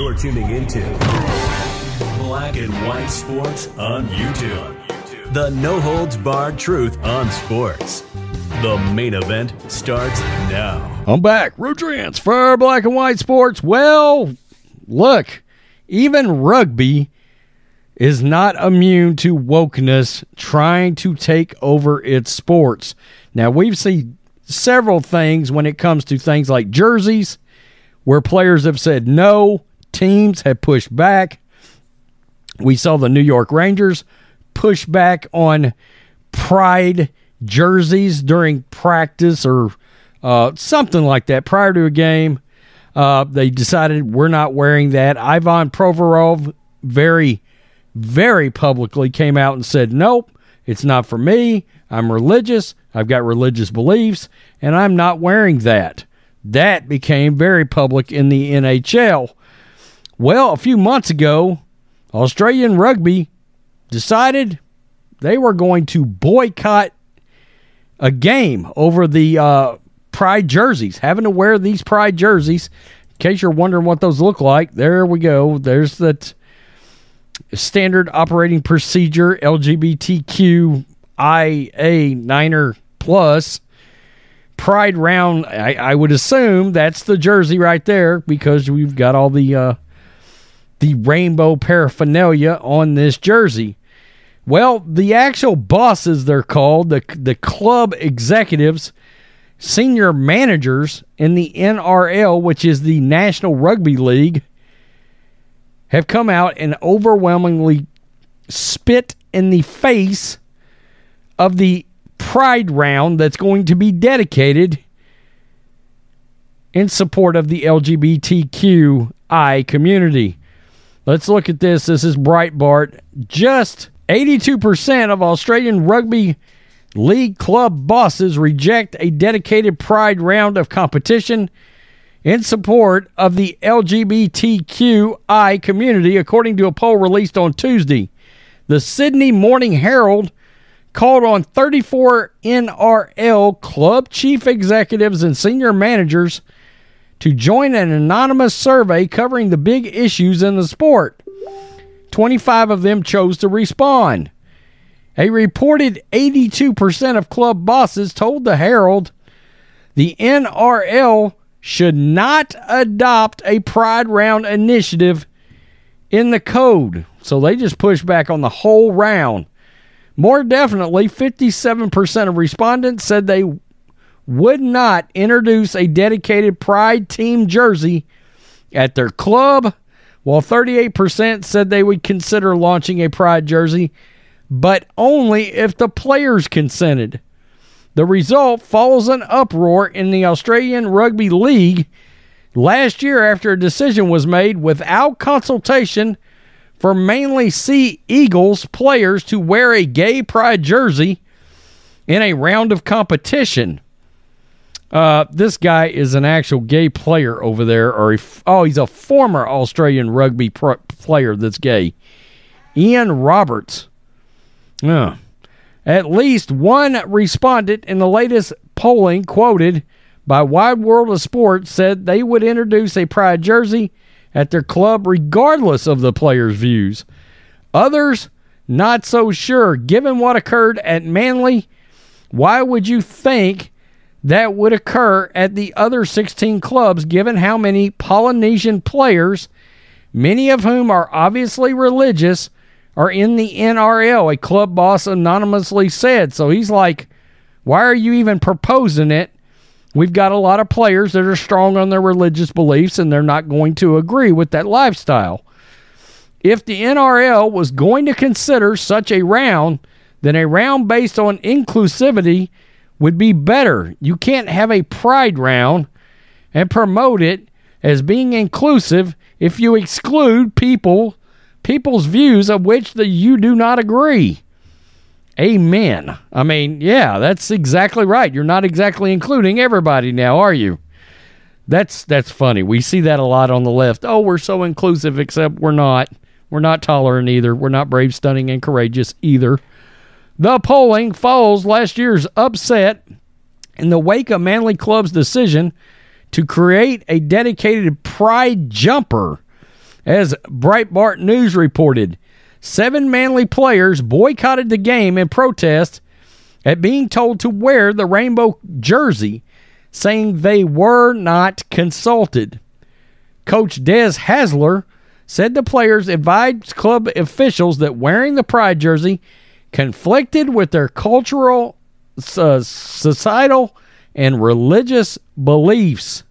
You're tuning into Black and White Sports on YouTube. The no holds barred truth on sports. The main event starts now. I'm back. Rodrance for Black and White Sports. Well, look, even rugby is not immune to wokeness trying to take over its sports. Now, we've seen several things when it comes to things like jerseys, where players have said no, teams have pushed back. We saw the New York Rangers push back on pride jerseys during practice or uh, something like that prior to a game. Uh, they decided we're not wearing that. Ivan Provorov very, very publicly came out and said, nope, it's not for me. I'm religious. I've got religious beliefs, and I'm not wearing that. That became very public in the NHL. Well, a few months ago, Australian rugby decided they were going to boycott a game over the uh, pride jerseys, having to wear these pride jerseys. In case you're wondering what those look like, there we go. There's that standard operating procedure LGBTQIA Niner plus pride round. I, I, would assume that's the jersey right there because we've got all the uh, the rainbow paraphernalia on this jersey. Well, the actual bosses, they're called, the, the club executives, senior managers in the NRL, which is the National Rugby League, have come out and overwhelmingly spit in the face of the pride round that's going to be dedicated in support of the LGBTQI community. Let's look at this. This is Breitbart. Just 82% of Australian rugby league club bosses reject a dedicated pride round of competition in support of the LGBTQI community, according to a poll released on Tuesday. The Sydney Morning Herald called on 34 NRL club chief executives and senior managers to join an anonymous survey covering the big issues in the sport. 25 of them chose to respond. A reported 82% of club bosses told the Herald the NRL should not adopt a Pride Round initiative in the code. So they just pushed back on the whole round. More definitely, 57% of respondents said they would not introduce a dedicated Pride team jersey at their club, while 38% said they would consider launching a Pride jersey, but only if the players consented. The result follows an uproar in the Australian Rugby League last year after a decision was made without consultation for mainly Sea Eagles players to wear a gay pride jersey in a round of competition. Uh, this guy is an actual gay player over there, or oh, he's a former Australian rugby player that's gay. Ian Roberts. Yeah. At least one respondent in the latest polling quoted by Wide World of Sports said they would introduce a pride jersey at their club regardless of the player's views. Others, not so sure. Given what occurred at Manly, why would you think that would occur at the other 16 clubs, given how many Polynesian players, many of whom are obviously religious, are in the NRL, a club boss anonymously said. So he's like, why are you even proposing it? We've got a lot of players that are strong on their religious beliefs and they're not going to agree with that lifestyle. If the NRL was going to consider such a round, then a round based on inclusivity would be better. You can't have a pride round and promote it as being inclusive if you exclude people people's views of which the, you do not agree. Amen. I mean, yeah, that's exactly right. You're not exactly including everybody now, are you? That's that's funny. We see that a lot on the left. Oh, we're so inclusive except we're not. We're not tolerant either. We're not brave, stunning and courageous either. The polling follows last year's upset in the wake of Manly Club's decision to create a dedicated pride jumper. As Breitbart News reported, seven Manly players boycotted the game in protest at being told to wear the rainbow jersey, saying they were not consulted. Coach Des Hasler said the players advised club officials that wearing the pride jersey conflicted with their cultural, uh, societal, and religious beliefs.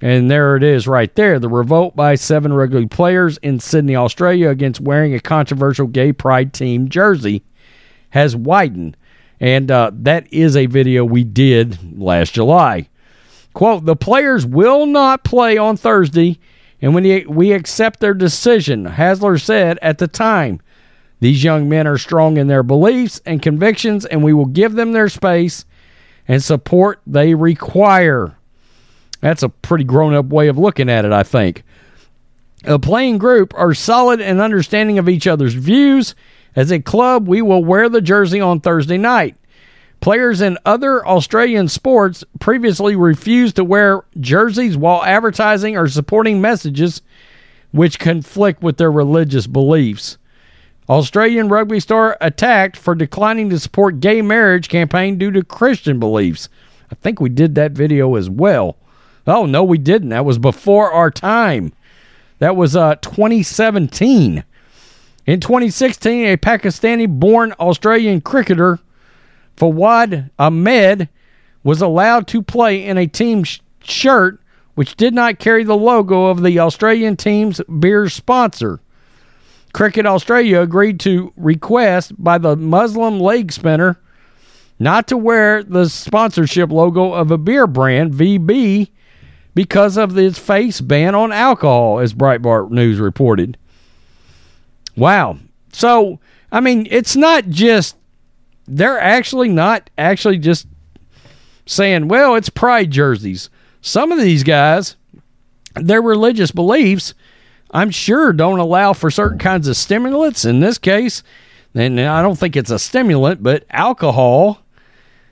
And there it is right there. The revolt by seven rugby players in Sydney, Australia against wearing a controversial gay pride team jersey has widened. And uh, that is a video we did last July. Quote The players will not play on Thursday, and when we accept their decision, Hasler said at the time. These young men are strong in their beliefs and convictions, and we will give them their space and support they require. That's a pretty grown up way of looking at it, I think. A playing group are solid and understanding of each other's views. As a club, we will wear the jersey on Thursday night. Players in other Australian sports previously refused to wear jerseys while advertising or supporting messages which conflict with their religious beliefs. Australian rugby star attacked for declining to support gay marriage campaign due to Christian beliefs. I think we did that video as well. Oh no, we didn't. That was before our time. That was uh 2017. In 2016, a Pakistani-born Australian cricketer, Fawad Ahmed, was allowed to play in a team sh- shirt which did not carry the logo of the Australian team's beer sponsor. Cricket Australia agreed to request by the Muslim leg spinner not to wear the sponsorship logo of a beer brand, VB, because of its face ban on alcohol, as Breitbart News reported. Wow. So, I mean, it's not just, they're actually not actually just saying, well, it's pride jerseys. Some of these guys, their religious beliefs, I'm sure don't allow for certain kinds of stimulants. In this case, and I don't think it's a stimulant, but alcohol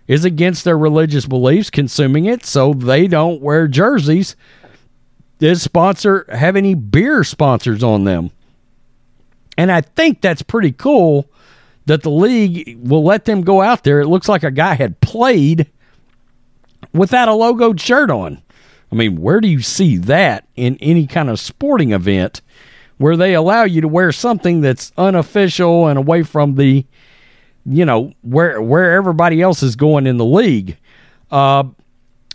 is against their religious beliefs consuming it, so they don't wear jerseys that sponsor have any beer sponsors on them. And I think that's pretty cool that the league will let them go out there. It looks like a guy had played without a logoed shirt on. I mean, where do you see that in any kind of sporting event where they allow you to wear something that's unofficial and away from the, you know, where where everybody else is going in the league? Uh,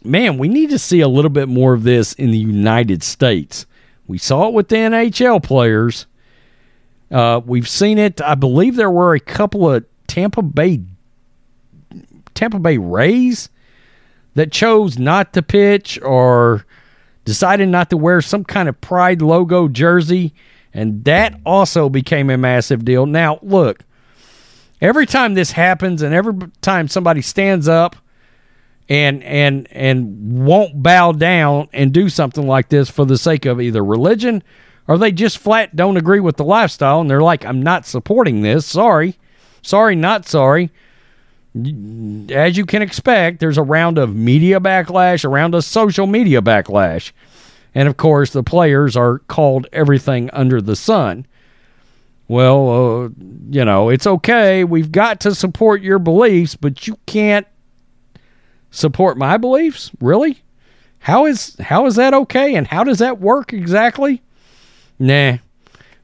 man, we need to see a little bit more of this in the United States. We saw it with the NHL players. Uh, we've seen it. I believe there were a couple of Tampa Bay Tampa Bay Rays that chose not to pitch or decided not to wear some kind of pride logo jersey. And that also became a massive deal. Now, look, every time this happens and every time somebody stands up and and and won't bow down and do something like this for the sake of either religion or they just flat don't agree with the lifestyle and they're like I'm not supporting this. Sorry. Sorry, not sorry as you can expect, there's a round of media backlash, a round of social media backlash. And of course, the players are called everything under the sun. Well, uh, you know, it's okay. We've got to support your beliefs, but you can't support my beliefs? Really? How is how is that okay and how does that work exactly? Nah.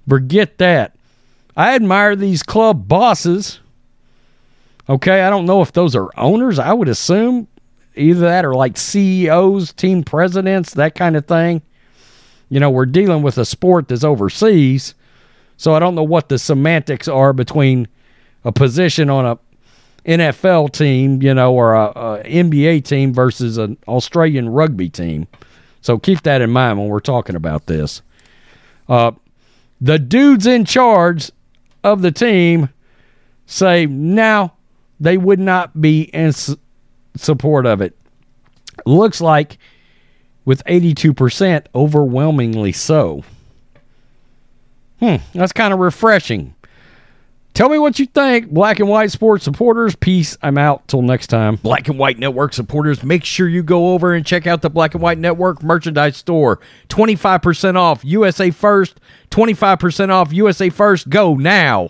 Forget that. I admire these club bosses Okay, I don't know if those are owners. I would assume either that or like CEOs, team presidents, that kind of thing. You know, we're dealing with a sport that's overseas. So I don't know what the semantics are between a position on a NFL team, you know, or a, a NBA team versus an Australian rugby team. So keep that in mind when we're talking about this. Uh, the dudes in charge of the team say now they would not be in s- support of it. Looks like with 82%, overwhelmingly so. Hmm, that's kind of refreshing. Tell me what you think, black and white sports supporters. Peace. I'm out. Till next time. Black and White Network supporters, make sure you go over and check out the Black and White Network merchandise store. 25% off USA First, 25% off USA First. Go now.